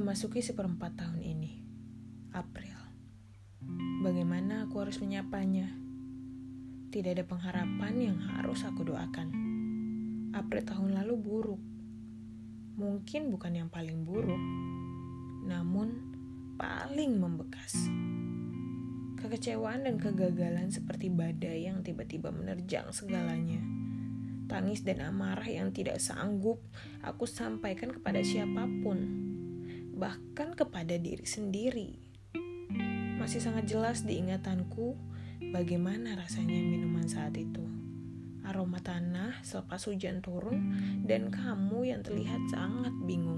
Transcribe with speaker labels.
Speaker 1: Memasuki seperempat tahun ini, April. Bagaimana aku harus menyapanya? Tidak ada pengharapan yang harus aku doakan. April tahun lalu buruk. Mungkin bukan yang paling buruk, namun paling membekas. Kekecewaan dan kegagalan seperti badai yang tiba-tiba menerjang segalanya tangis dan amarah yang tidak sanggup aku sampaikan kepada siapa pun bahkan kepada diri sendiri. Masih sangat jelas diingatanku bagaimana rasanya minuman saat itu. Aroma tanah selepas hujan turun dan kamu yang terlihat sangat bingung.